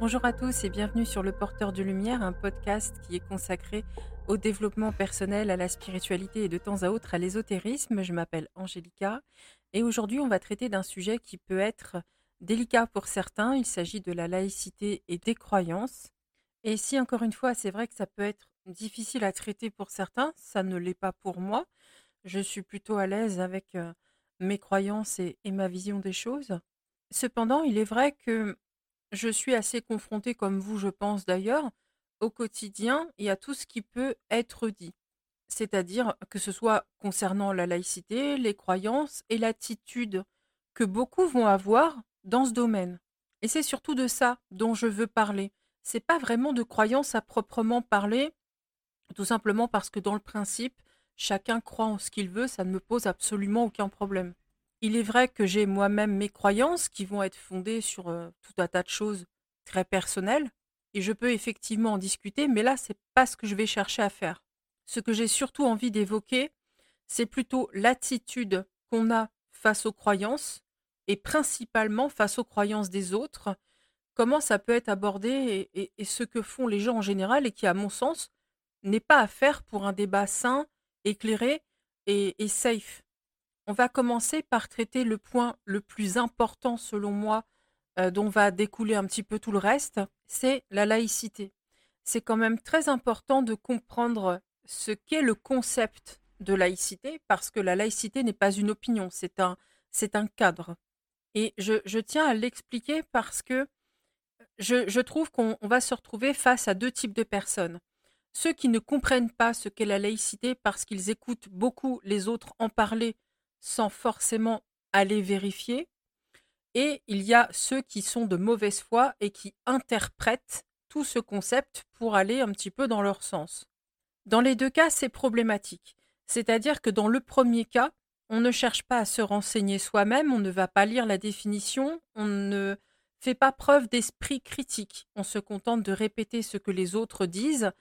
Bonjour à tous et bienvenue sur Le Porteur de Lumière, un podcast qui est consacré au développement personnel, à la spiritualité et de temps à autre à l'ésotérisme. Je m'appelle Angélica et aujourd'hui on va traiter d'un sujet qui peut être délicat pour certains. Il s'agit de la laïcité et des croyances. Et si encore une fois c'est vrai que ça peut être difficile à traiter pour certains, ça ne l'est pas pour moi. Je suis plutôt à l'aise avec euh, mes croyances et, et ma vision des choses. Cependant, il est vrai que je suis assez confrontée, comme vous, je pense d'ailleurs, au quotidien et à tout ce qui peut être dit. C'est-à-dire que ce soit concernant la laïcité, les croyances et l'attitude que beaucoup vont avoir dans ce domaine. Et c'est surtout de ça dont je veux parler. C'est pas vraiment de croyances à proprement parler, tout simplement parce que dans le principe, chacun croit en ce qu'il veut, ça ne me pose absolument aucun problème. Il est vrai que j'ai moi-même mes croyances qui vont être fondées sur tout un tas de choses très personnelles, et je peux effectivement en discuter, mais là, c'est pas ce que je vais chercher à faire. Ce que j'ai surtout envie d'évoquer, c'est plutôt l'attitude qu'on a face aux croyances, et principalement face aux croyances des autres, comment ça peut être abordé et, ce que font les gens en général, et qui, à mon sens, n'est pas à faire pour un débat sain, éclairé et safe. On va commencer par traiter le point le plus important selon moi, euh, dont va découler un petit peu tout le reste, c'est la laïcité. C'est quand même très important de comprendre ce qu'est le concept de laïcité, parce que la laïcité n'est pas une opinion, c'est un, c'est un cadre. Et je, tiens à l'expliquer parce que je, je trouve qu'on va se retrouver face à deux types de personnes. Ceux qui ne comprennent pas ce qu'est la laïcité parce qu'ils écoutent beaucoup les autres en parler sans forcément aller vérifier. Et il y a ceux qui sont de mauvaise foi et qui interprètent tout ce concept pour aller un petit peu dans leur sens. Dans les deux cas, c'est problématique. C'est-à-dire que dans le premier cas, on ne cherche pas à se renseigner soi-même, on ne va pas lire la définition, on ne fait pas preuve d'esprit critique, on se contente de répéter ce que les autres disent,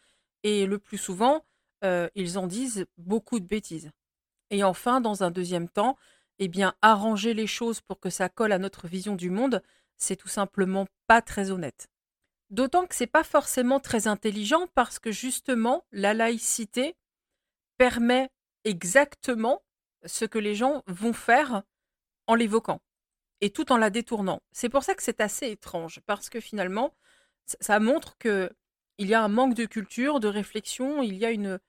et le plus souvent, euh, ils en disent beaucoup de bêtises. Et enfin, dans un deuxième temps, eh bien, arranger les choses pour que ça colle à notre vision du monde, c'est tout simplement pas très honnête. D'autant que c'est pas forcément très intelligent parce que justement, la laïcité permet exactement ce que les gens vont faire en l'évoquant et tout en la détournant. C'est pour ça que c'est assez étrange parce que finalement, ça montre que il y a un manque de culture, de réflexion, il y a une,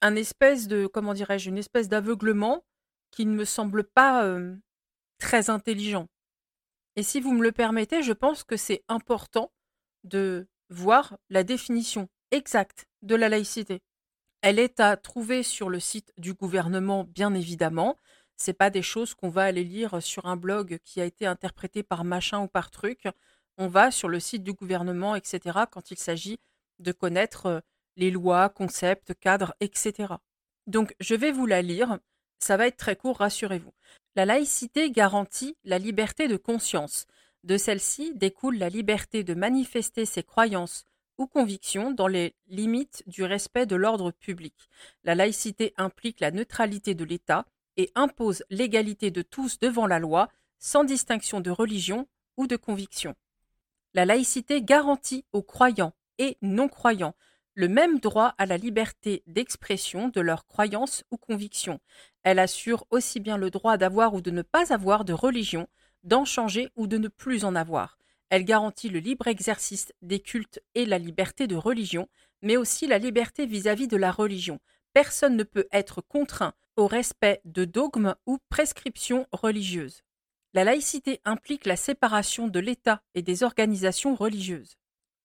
un espèce de, comment dirais-je, une espèce d'aveuglement qui ne me semble pas très intelligent. Et si vous me le permettez, je pense que c'est important de voir la définition exacte de la laïcité. Elle est à trouver sur le site du gouvernement, bien évidemment. C'est pas des choses qu'on va aller lire sur un blog qui a été interprété par machin ou par truc. On va sur le site du gouvernement, etc. quand il s'agit de connaître les lois, concepts, cadres, etc. Donc je vais vous la lire, ça va être très court, rassurez-vous. La laïcité garantit la liberté de conscience. De celle-ci découle la liberté de manifester ses croyances ou convictions dans les limites du respect de l'ordre public. La laïcité implique la neutralité de l'État et impose l'égalité de tous devant la loi, sans distinction de religion ou de conviction. La laïcité garantit aux croyants et non-croyants le même droit à la liberté d'expression de leurs croyances ou convictions. Elle assure aussi bien le droit d'avoir ou de ne pas avoir de religion, d'en changer ou de ne plus en avoir. Elle garantit le libre exercice des cultes et la liberté de religion, mais aussi la liberté vis-à-vis de la religion. Personne ne peut être contraint au respect de dogmes ou prescriptions religieuses. La laïcité implique la séparation de l'État et des organisations religieuses.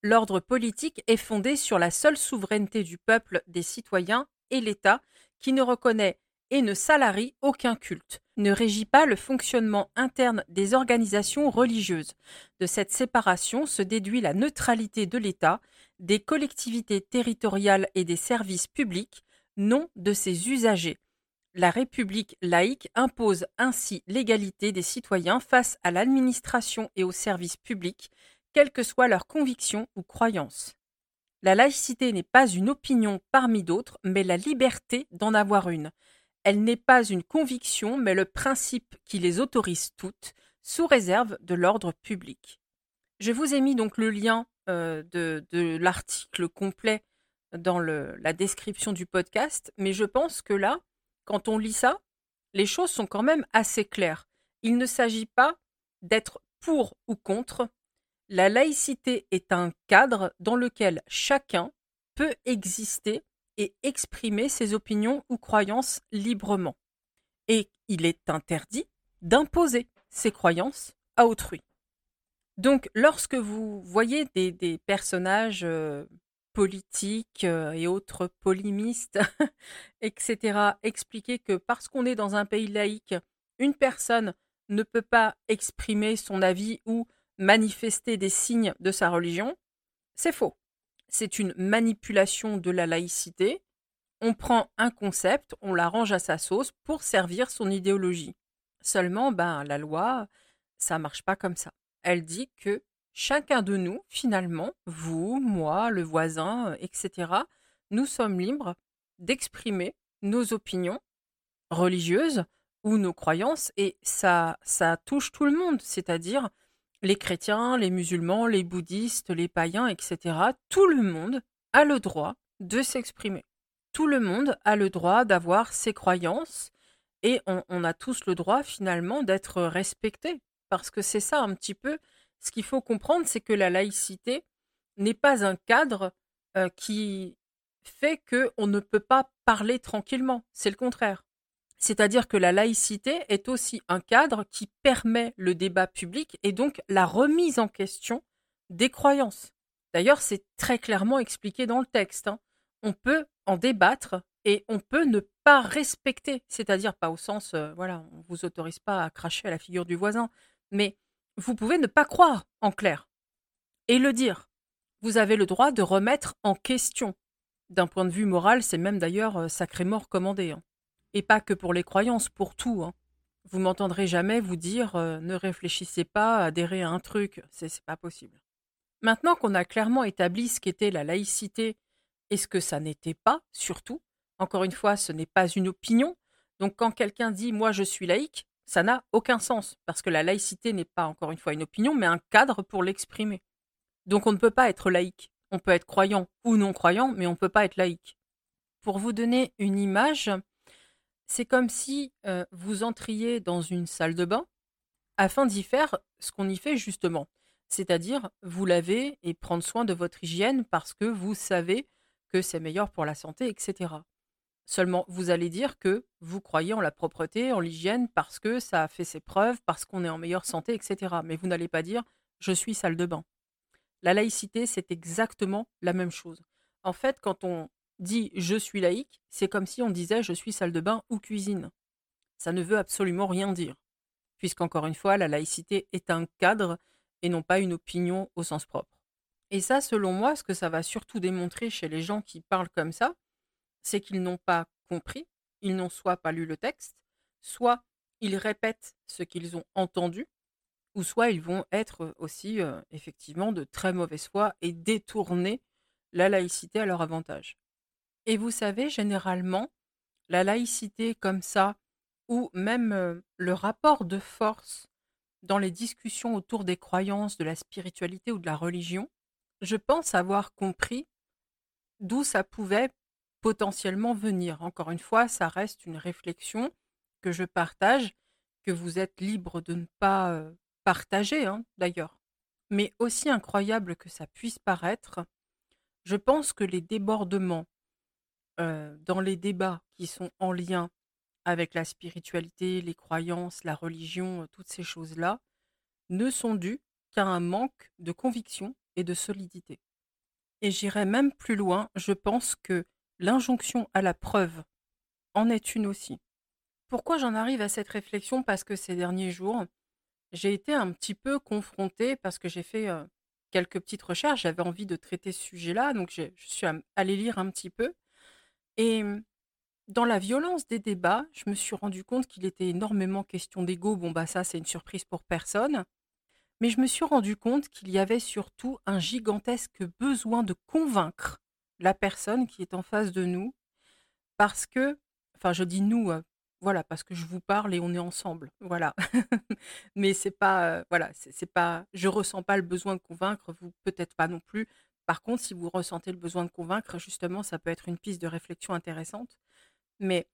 L'ordre politique est fondé sur la seule souveraineté du peuple, des citoyens et l'État, qui ne reconnaît et ne salarie aucun culte, ne régit pas le fonctionnement interne des organisations religieuses. De cette séparation se déduit la neutralité de l'État, des collectivités territoriales et des services publics, non de ses usagers. La République laïque impose ainsi l'égalité des citoyens face à l'administration et aux services publics, quelles que soient leurs convictions ou croyances. La laïcité n'est pas une opinion parmi d'autres, mais la liberté d'en avoir une. Elle n'est pas une conviction, mais le principe qui les autorise toutes, sous réserve de l'ordre public. Je vous ai mis donc le lien de, de l'article complet dans la description du podcast, mais je pense que là, quand on lit ça, les choses sont quand même assez claires. Il ne s'agit pas d'être pour ou contre. La laïcité est un cadre dans lequel chacun peut exister et exprimer ses opinions ou croyances librement. Et il est interdit d'imposer ses croyances à autrui. Donc lorsque vous voyez des, personnages euh, politiques euh, et autres polémistes, etc., expliquer que parce qu'on est dans un pays laïque, une personne ne peut pas exprimer son avis ou manifester des signes de sa religion, c'est faux. C'est une manipulation de la laïcité. On prend un concept, on l'arrange à sa sauce pour servir son idéologie. Seulement, ben, la loi, ça marche pas comme ça. Elle dit que chacun de nous, finalement, vous, moi, le voisin, etc., nous sommes libres d'exprimer nos opinions religieuses ou nos croyances, et ça, ça touche tout le monde, c'est-à-dire les chrétiens, les musulmans, les bouddhistes, les païens, etc. Tout le monde a le droit de s'exprimer. Tout le monde a le droit d'avoir ses croyances, et on, a tous le droit finalement d'être respecté, parce que c'est ça un petit peu ce qu'il faut comprendre, c'est que la laïcité n'est pas un cadre euh, qui fait qu'on ne peut pas parler tranquillement. C'est le contraire. C'est-à-dire que la laïcité est aussi un cadre qui permet le débat public et donc la remise en question des croyances. D'ailleurs, c'est très clairement expliqué dans le texte. Hein. On peut en débattre et on peut ne pas respecter, c'est-à-dire pas au sens, euh, voilà, on vous autorise pas à cracher à la figure du voisin, mais vous pouvez ne pas croire, en clair, et le dire. Vous avez le droit de remettre en question. D'un point de vue moral, c'est même d'ailleurs euh, sacrément recommandé. Hein. Et pas que pour les croyances, pour tout. Hein. Vous m'entendrez jamais vous dire euh, ne réfléchissez pas à adhérer à un truc, c'est pas possible. Maintenant qu'on a clairement établi ce qu'était la laïcité et ce que ça n'était pas, surtout, encore une fois, ce n'est pas une opinion. Donc quand quelqu'un dit moi je suis laïque, ça n'a aucun sens, parce que la laïcité n'est pas, encore une fois, une opinion, mais un cadre pour l'exprimer. Donc on ne peut pas être laïque. On peut être croyant ou non croyant, mais on ne peut pas être laïque. Pour vous donner une image, c'est comme si vous entriez dans une salle de bain afin d'y faire ce qu'on y fait justement, c'est-à-dire vous laver et prendre soin de votre hygiène parce que vous savez que c'est meilleur pour la santé, etc. Seulement, vous allez dire que vous croyez en la propreté, en l'hygiène, parce que ça a fait ses preuves, parce qu'on est en meilleure santé, etc. Mais vous n'allez pas dire je suis salle de bain. La laïcité, c'est exactement la même chose. En fait, quand on dit je suis laïque, c'est comme si on disait je suis salle de bain ou cuisine. Ça ne veut absolument rien dire, puisqu'encore une fois, la laïcité est un cadre et non pas une opinion au sens propre. Et ça, selon moi, ce que ça va surtout démontrer chez les gens qui parlent comme ça, c'est qu'ils n'ont pas compris, ils n'ont soit pas lu le texte, soit ils répètent ce qu'ils ont entendu, ou soit ils vont être aussi euh, effectivement de très mauvaise foi et détourner la laïcité à leur avantage. Et vous savez, généralement, la laïcité comme ça, ou même le rapport de force dans les discussions autour des croyances, de la spiritualité ou de la religion, je pense avoir compris d'où ça pouvait potentiellement venir. Encore une fois, ça reste une réflexion que je partage, que vous êtes libre de ne pas partager hein, d'ailleurs. Mais aussi incroyable que ça puisse paraître, je pense que les débordements dans les débats qui sont en lien avec la spiritualité, les croyances, la religion, toutes ces choses-là, ne sont dus qu'à un manque de conviction et de solidité. Et j'irai même plus loin, je pense que L'injonction à la preuve en est une aussi. Pourquoi j'en arrive à cette réflexion? Parce que ces derniers jours, j'ai été un petit peu confrontée, parce que j'ai fait quelques petites recherches, j'avais envie de traiter ce sujet-là, donc je suis allée lire un petit peu. Et dans la violence des débats, je me suis rendu compte qu'il était énormément question d'ego. Bon, bah ça, c'est une surprise pour personne. Mais je me suis rendu compte qu'il y avait surtout un gigantesque besoin de convaincre la personne qui est en face de nous, parce que, enfin je dis nous, Voilà, parce que je vous parle et on est ensemble, voilà. Mais c'est pas, voilà, c'est pas je ressens pas le besoin de convaincre, vous peut-être pas non plus. Par contre, si vous ressentez le besoin de convaincre, justement, ça peut être une piste de réflexion intéressante. Mais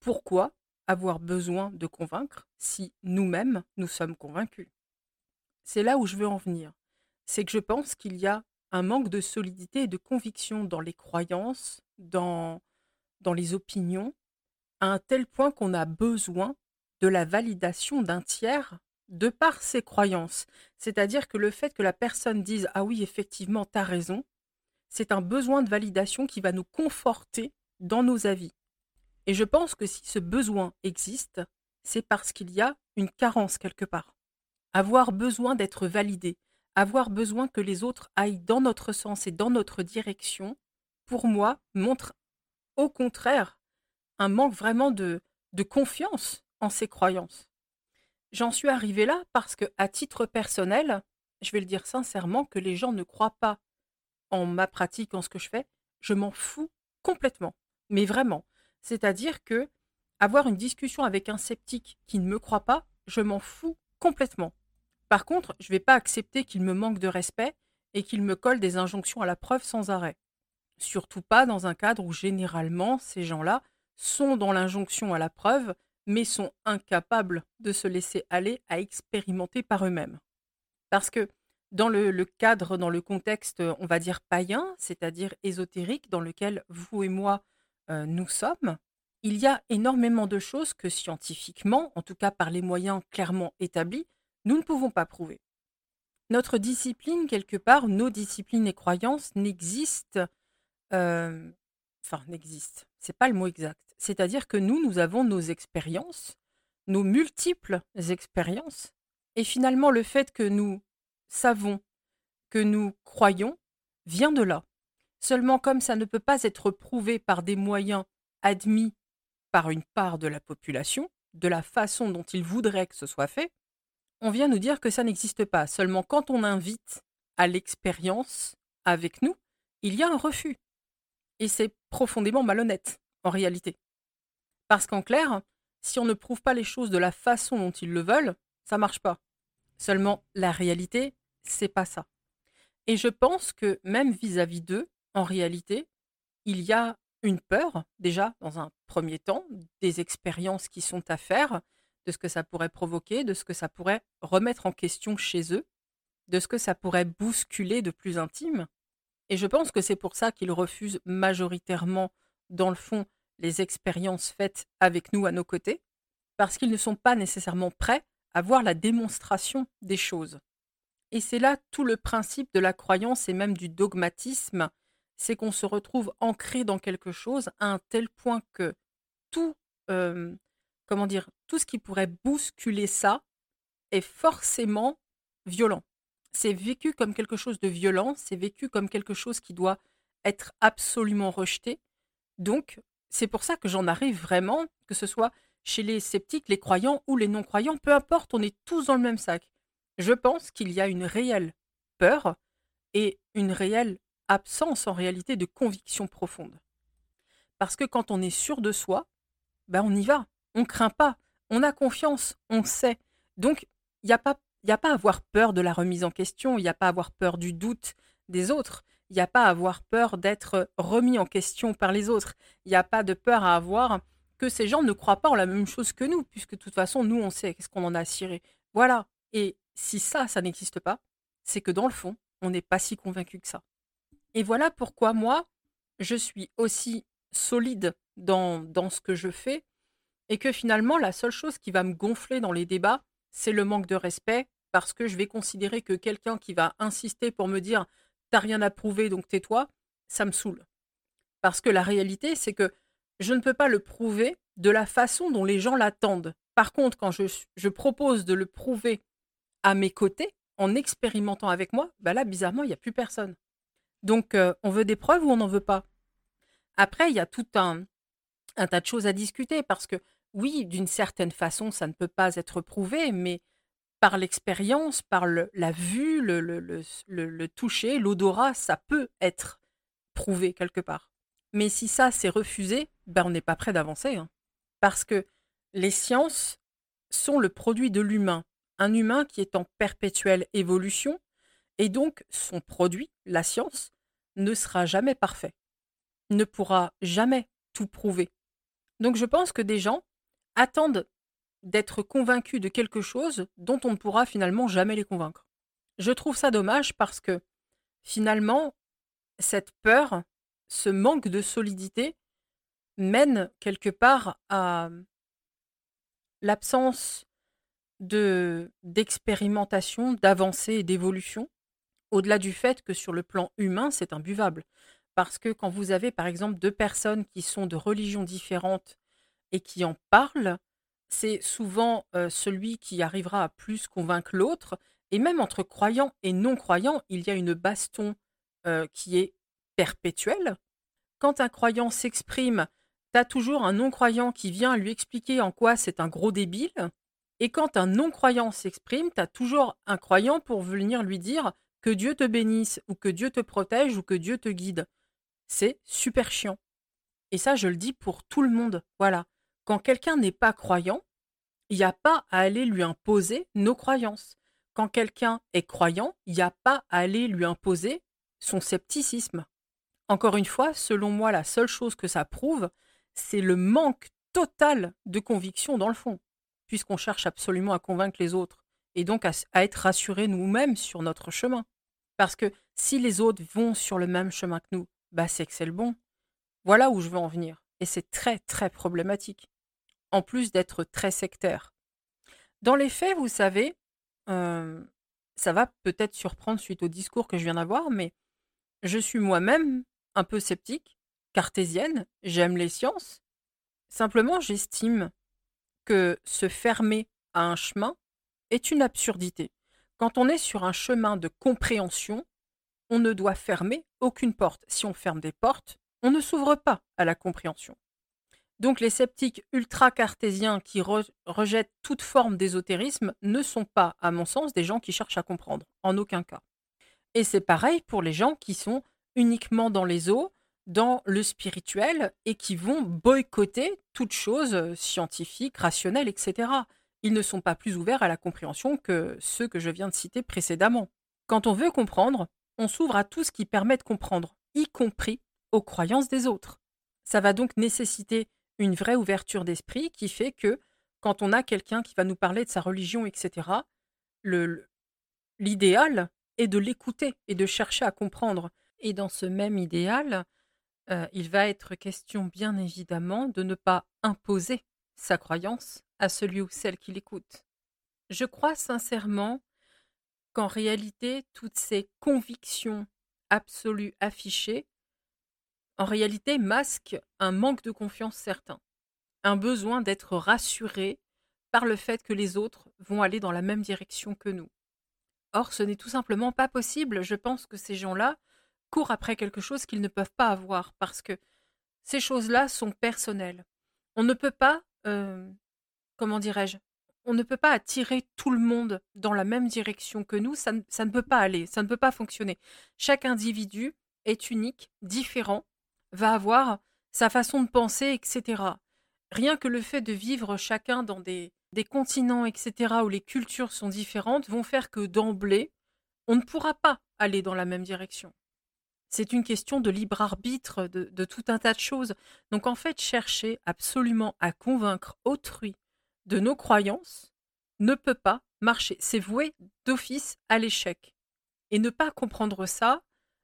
pourquoi avoir besoin de convaincre si nous-mêmes, nous sommes convaincus? C'est là où je veux en venir. C'est que je pense qu'il y a un manque de solidité et de conviction dans les croyances, dans dans les opinions, à un tel point qu'on a besoin de la validation d'un tiers de par ses croyances. C'est-à-dire que le fait que la personne dise Ah oui, effectivement, tu as raison, c'est un besoin de validation qui va nous conforter dans nos avis. Et je pense que si ce besoin existe, c'est parce qu'il y a une carence quelque part. Avoir besoin d'être validé, avoir besoin que les autres aillent dans notre sens et dans notre direction, pour moi, montre au contraire un manque vraiment de, de confiance en ses croyances. J'en suis arrivée là parce que, à titre personnel, je vais le dire sincèrement, que les gens ne croient pas en ma pratique, en ce que je fais, je m'en fous complètement. Mais vraiment. C'est-à-dire que avoir une discussion avec un sceptique qui ne me croit pas, je m'en fous complètement. Par contre, je ne vais pas accepter qu'il me manque de respect et qu'il me colle des injonctions à la preuve sans arrêt. Surtout pas dans un cadre où généralement ces gens-là sont dans l'injonction à la preuve, mais sont incapables de se laisser aller à expérimenter par eux-mêmes. Parce que dans le, cadre, dans le contexte, on va dire païen, c'est-à-dire ésotérique, dans lequel vous et moi euh, nous sommes, il y a énormément de choses que scientifiquement, en tout cas par les moyens clairement établis, nous ne pouvons pas prouver. Notre discipline, quelque part, nos disciplines et croyances n'existent enfin, n'existe. C'est pas le mot exact. C'est-à-dire que nous, nous avons nos expériences, nos multiples expériences, et finalement, le fait que nous savons, que nous croyons, vient de là. Seulement, comme ça ne peut pas être prouvé par des moyens admis par une part de la population, de la façon dont ils voudraient que ce soit fait, on vient nous dire que ça n'existe pas. Seulement, quand on invite à l'expérience avec nous, il y a un refus. Et c'est profondément malhonnête, en réalité. Parce qu'en clair, si on ne prouve pas les choses de la façon dont ils le veulent, ça marche pas. Seulement, la réalité, c'est pas ça. Et je pense que même vis-à-vis d'eux, en réalité, il y a une peur, déjà, dans un premier temps, des expériences qui sont à faire, de ce que ça pourrait provoquer, de ce que ça pourrait remettre en question chez eux, de ce que ça pourrait bousculer de plus intime. Et je pense que c'est pour ça qu'ils refusent majoritairement, dans le fond, les expériences faites avec nous à nos côtés, parce qu'ils ne sont pas nécessairement prêts à voir la démonstration des choses. Et c'est là tout le principe de la croyance et même du dogmatisme, c'est qu'on se retrouve ancré dans quelque chose à un tel point que tout, euh, comment dire, tout ce qui pourrait bousculer ça est forcément violent c'est vécu comme quelque chose de violent, c'est vécu comme quelque chose qui doit être absolument rejeté. Donc, c'est pour ça que j'en arrive vraiment, que ce soit chez les sceptiques, les croyants ou les non-croyants, peu importe, on est tous dans le même sac. Je pense qu'il y a une réelle peur et une réelle absence en réalité de conviction profonde. Parce que quand on est sûr de soi, ben on y va, on craint pas, on a confiance, on sait. Donc, il n'y a pas à avoir peur de la remise en question, il n'y a pas à avoir peur du doute des autres, il n'y a pas à avoir peur d'être remis en question par les autres, il n'y a pas de peur à avoir que ces gens ne croient pas en la même chose que nous, puisque de toute façon, nous, on sait qu'est-ce qu'on en a ciré. Voilà. Et si ça, ça n'existe pas, c'est que dans le fond, on n'est pas si convaincu que ça. Et voilà pourquoi moi, je suis aussi solide dans, dans ce que je fais, et que finalement, la seule chose qui va me gonfler dans les débats, c'est le manque de respect parce que je vais considérer que quelqu'un qui va insister pour me dire t'as rien à prouver donc tais-toi, ça me saoule. Parce que la réalité, c'est que je ne peux pas le prouver de la façon dont les gens l'attendent. Par contre, quand je, propose de le prouver à mes côtés, en expérimentant avec moi, bah là, bizarrement, il n'y a plus personne. Donc, euh, on veut des preuves ou on n'en veut pas? Après, il y a tout un, un tas de choses à discuter parce que oui, d'une certaine façon, ça ne peut pas être prouvé, mais par l'expérience, par la vue, le, toucher, l'odorat, ça peut être prouvé quelque part. Mais si ça, c'est refusé, ben on n'est pas prêt d'avancer. Hein. Parce que Les sciences sont le produit de l'humain, un humain qui est en perpétuelle évolution, et donc son produit, la science, ne sera jamais parfait, ne pourra jamais tout prouver. Donc je pense que des gens attendent d'être convaincus de quelque chose dont on ne pourra finalement jamais les convaincre. Je trouve ça dommage parce que finalement, cette peur, ce manque de solidité mène quelque part à l'absence de d'expérimentation, d'avancée et d'évolution, au-delà du fait que sur le plan humain, c'est imbuvable. Parce que quand vous avez par exemple deux personnes qui sont de religions différentes et qui en parlent, c'est souvent celui qui arrivera à plus convaincre l'autre. Et même entre croyants et non-croyants, il y a une baston qui est perpétuelle. Quand un croyant s'exprime, tu as toujours un non-croyant qui vient lui expliquer en quoi c'est un gros débile. Et quand un non-croyant s'exprime, tu as toujours un croyant pour venir lui dire que Dieu te bénisse, ou que Dieu te protège, ou que Dieu te guide. C'est super chiant. Et ça, je le dis pour tout le monde. Voilà. Quand quelqu'un n'est pas croyant, il n'y a pas à aller lui imposer nos croyances. Quand quelqu'un est croyant, il n'y a pas à aller lui imposer son scepticisme. Encore une fois, selon moi, la seule chose que ça prouve, c'est le manque total de conviction dans le fond, puisqu'on cherche absolument à convaincre les autres, et donc à, être rassurés nous-mêmes sur notre chemin. Parce que si les autres vont sur le même chemin que nous, bah c'est que c'est le bon. Voilà où je veux en venir. Et c'est très très problématique en plus d'être très sectaire. Dans les faits, vous savez, ça va peut-être surprendre suite au discours que je viens d'avoir, mais je suis moi-même un peu sceptique, cartésienne, j'aime les sciences. Simplement, j'estime que se fermer à un chemin est une absurdité. Quand on est sur un chemin de compréhension, on ne doit fermer aucune porte. Si on ferme des portes, on ne s'ouvre pas à la compréhension. Donc les sceptiques ultra-cartésiens qui rejettent toute forme d'ésotérisme ne sont pas, à mon sens, des gens qui cherchent à comprendre, en aucun cas. Et c'est pareil pour les gens qui sont uniquement dans les eaux, dans le spirituel, et qui vont boycotter toute chose scientifique, rationnelle, etc. Ils ne sont pas plus ouverts à la compréhension que ceux que je viens de citer précédemment. Quand on veut comprendre, on s'ouvre à tout ce qui permet de comprendre, y compris aux croyances des autres. Ça va donc nécessiter une vraie ouverture d'esprit qui fait que quand on a quelqu'un qui va nous parler de sa religion, etc., l'idéal est de l'écouter et de chercher à comprendre. Et dans ce même idéal, euh, il va être question bien évidemment de ne pas imposer sa croyance à celui ou celle qui l'écoute. Je crois sincèrement qu'en réalité, toutes ces convictions absolues affichées en réalité masque un manque de confiance certain, un besoin d'être rassuré par le fait que les autres vont aller dans la même direction que nous. Or, ce n'est tout simplement pas possible. Je pense que ces gens-là courent après quelque chose qu'ils ne peuvent pas avoir parce que ces choses-là sont personnelles. On ne peut pas, euh, comment dirais-je, on ne peut pas attirer tout le monde dans la même direction que nous, ça ne peut pas aller, ça ne peut pas fonctionner. Chaque individu est unique, différent, va avoir sa façon de penser, etc. Rien que le fait de vivre chacun dans des, des continents, etc., où les cultures sont différentes, vont faire que d'emblée, on ne pourra pas aller dans la même direction. C'est une question de libre arbitre, de, de, tout un tas de choses. Donc en fait, chercher absolument à convaincre autrui de nos croyances ne peut pas marcher. C'est voué d'office à l'échec. Et ne pas comprendre ça,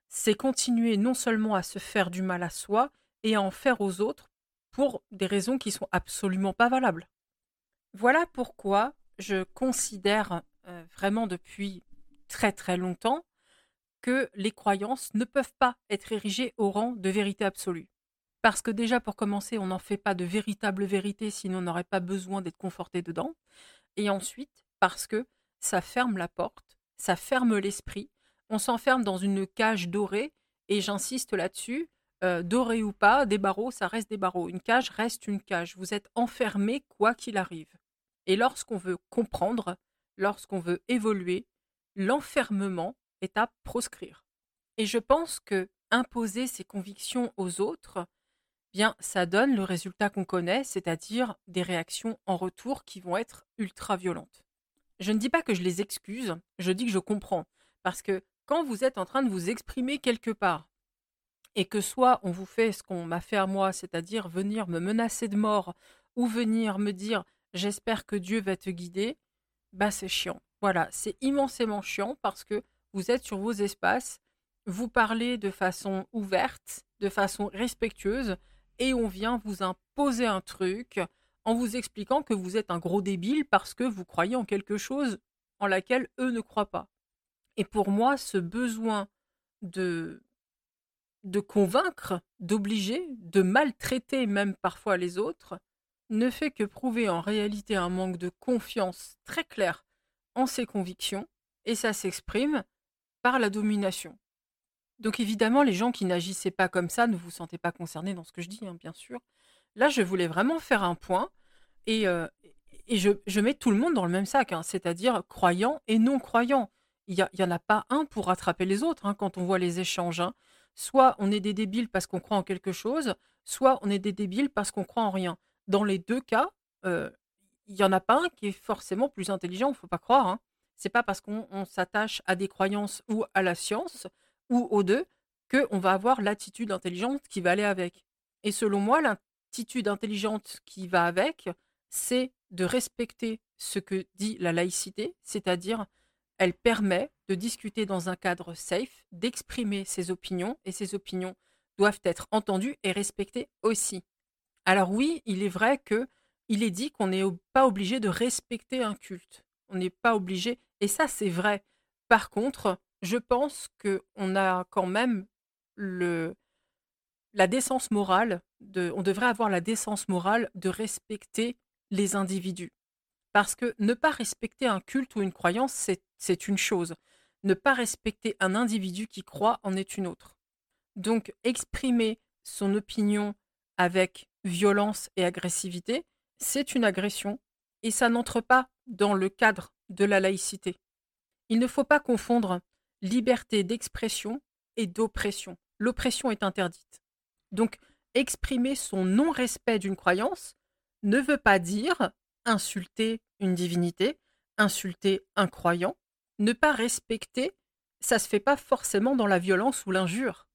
c'est continuer non seulement à se faire du mal à soi et à en faire aux autres pour des raisons qui sont absolument pas valables. Voilà pourquoi je considère euh, vraiment depuis très très longtemps que les croyances ne peuvent pas être érigées au rang de vérité absolue. Parce que déjà, pour commencer, on n'en fait pas de véritable vérité, sinon on n'aurait pas besoin d'être conforté dedans. Et ensuite, parce que ça ferme la porte, ça ferme l'esprit, on s'enferme dans une cage dorée, et j'insiste là-dessus, euh, doré ou pas, des barreaux, ça reste des barreaux. Une cage reste une cage. Vous êtes enfermé quoi qu'il arrive. Et lorsqu'on veut comprendre, lorsqu'on veut évoluer, l'enfermement est à proscrire. Et je pense que imposer ses convictions aux autres, bien ça donne le résultat qu'on connaît, c'est-à-dire des réactions en retour qui vont être ultra violentes. Je ne dis pas que je les excuse, je dis que je comprends. Parce que quand vous êtes en train de vous exprimer quelque part, et que soit on vous fait ce qu'on m'a fait à moi, c'est-à-dire venir me menacer de mort, ou venir me dire j'espère que Dieu va te guider, bah c'est chiant. Voilà, c'est immensément chiant parce que vous êtes sur vos espaces, vous parlez de façon ouverte, de façon respectueuse, et on vient vous imposer un truc en vous expliquant que vous êtes un gros débile parce que vous croyez en quelque chose en laquelle eux ne croient pas. Et pour moi, ce besoin de de convaincre, d'obliger, de maltraiter même parfois les autres, ne fait que prouver en réalité un manque de confiance très clair en ses convictions, et ça s'exprime par la domination. Donc évidemment, les gens qui n'agissaient pas comme ça, ne vous sentez pas concernés dans ce que je dis, hein, bien sûr. Là, je voulais vraiment faire un point, et, euh, et je, mets tout le monde dans le même sac, hein, c'est-à-dire croyants et non-croyants. Il n'y en a pas un pour rattraper les autres hein, quand on voit les échanges. Soit on est des débiles parce qu'on croit en quelque chose, soit on est des débiles parce qu'on croit en rien. Dans les deux cas, euh, il n'y en a pas un qui est forcément plus intelligent, il ne faut pas croire. Hein. C'est pas parce qu'on s'attache à des croyances ou à la science ou aux deux qu'on va avoir l'attitude intelligente qui va aller avec. Et selon moi, l'attitude intelligente qui va avec, c'est de respecter ce que dit la laïcité, c'est-à-dire elle permet de discuter dans un cadre safe, d'exprimer ses opinions, et ses opinions doivent être entendues et respectées aussi. Alors oui, il est vrai que il est dit qu'on n'est pas obligé de respecter un culte. On n'est pas obligé, et ça c'est vrai. Par contre, je pense qu'on a quand même la décence morale, de, on devrait avoir la décence morale de respecter les individus. Parce que ne pas respecter un culte ou une croyance, c'est une chose. Ne pas respecter un individu qui croit en est une autre. Donc exprimer son opinion avec violence et agressivité, c'est une agression et ça n'entre pas dans le cadre de la laïcité. Il ne faut pas confondre liberté d'expression et d'oppression. L'oppression est interdite. Donc, exprimer son non-respect d'une croyance ne veut pas dire insulter une divinité, insulter un croyant, ne pas respecter, ça se fait pas forcément dans la violence ou l'injure.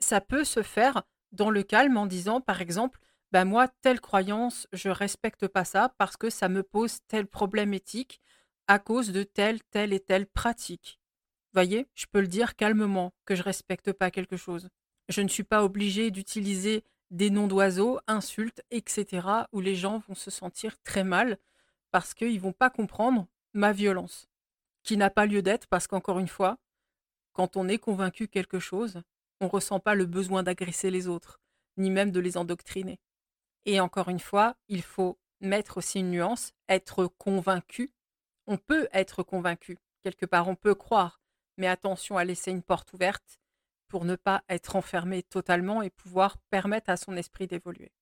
Ça peut se faire dans le calme en disant par exemple bah moi telle croyance, je respecte pas ça parce que ça me pose tel problème éthique à cause de telle telle et telle pratique. Voyez, je peux le dire calmement que je respecte pas quelque chose. Je ne suis pas obligé d'utiliser des noms d'oiseaux, insultes, etc., où les gens vont se sentir très mal parce qu'ils vont pas comprendre ma violence, qui n'a pas lieu d'être parce qu'encore une fois, quand on est convaincu quelque chose, on ne ressent pas le besoin d'agresser les autres, ni même de les endoctriner. Et encore une fois, il faut mettre aussi une nuance, être convaincu. On peut être convaincu, quelque part, on peut croire, mais attention à laisser une porte ouverte pour ne pas être enfermé totalement et pouvoir permettre à son esprit d'évoluer.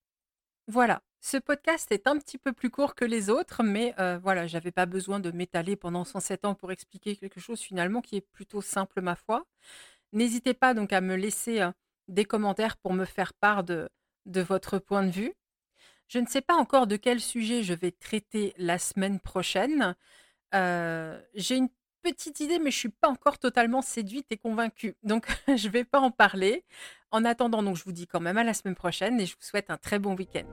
Voilà, ce podcast est un petit peu plus court que les autres, mais voilà, j'avais pas besoin de m'étaler pendant 107 ans pour expliquer quelque chose finalement qui est plutôt simple, ma foi. N'hésitez pas donc à me laisser des commentaires pour me faire part de, de votre point de vue. Je ne sais pas encore de quel sujet je vais traiter la semaine prochaine. J'ai une petite idée, mais je suis pas encore totalement séduite et convaincue. Donc, je vais pas en parler. En attendant, donc, je vous dis quand même à la semaine prochaine et je vous souhaite un très bon week-end.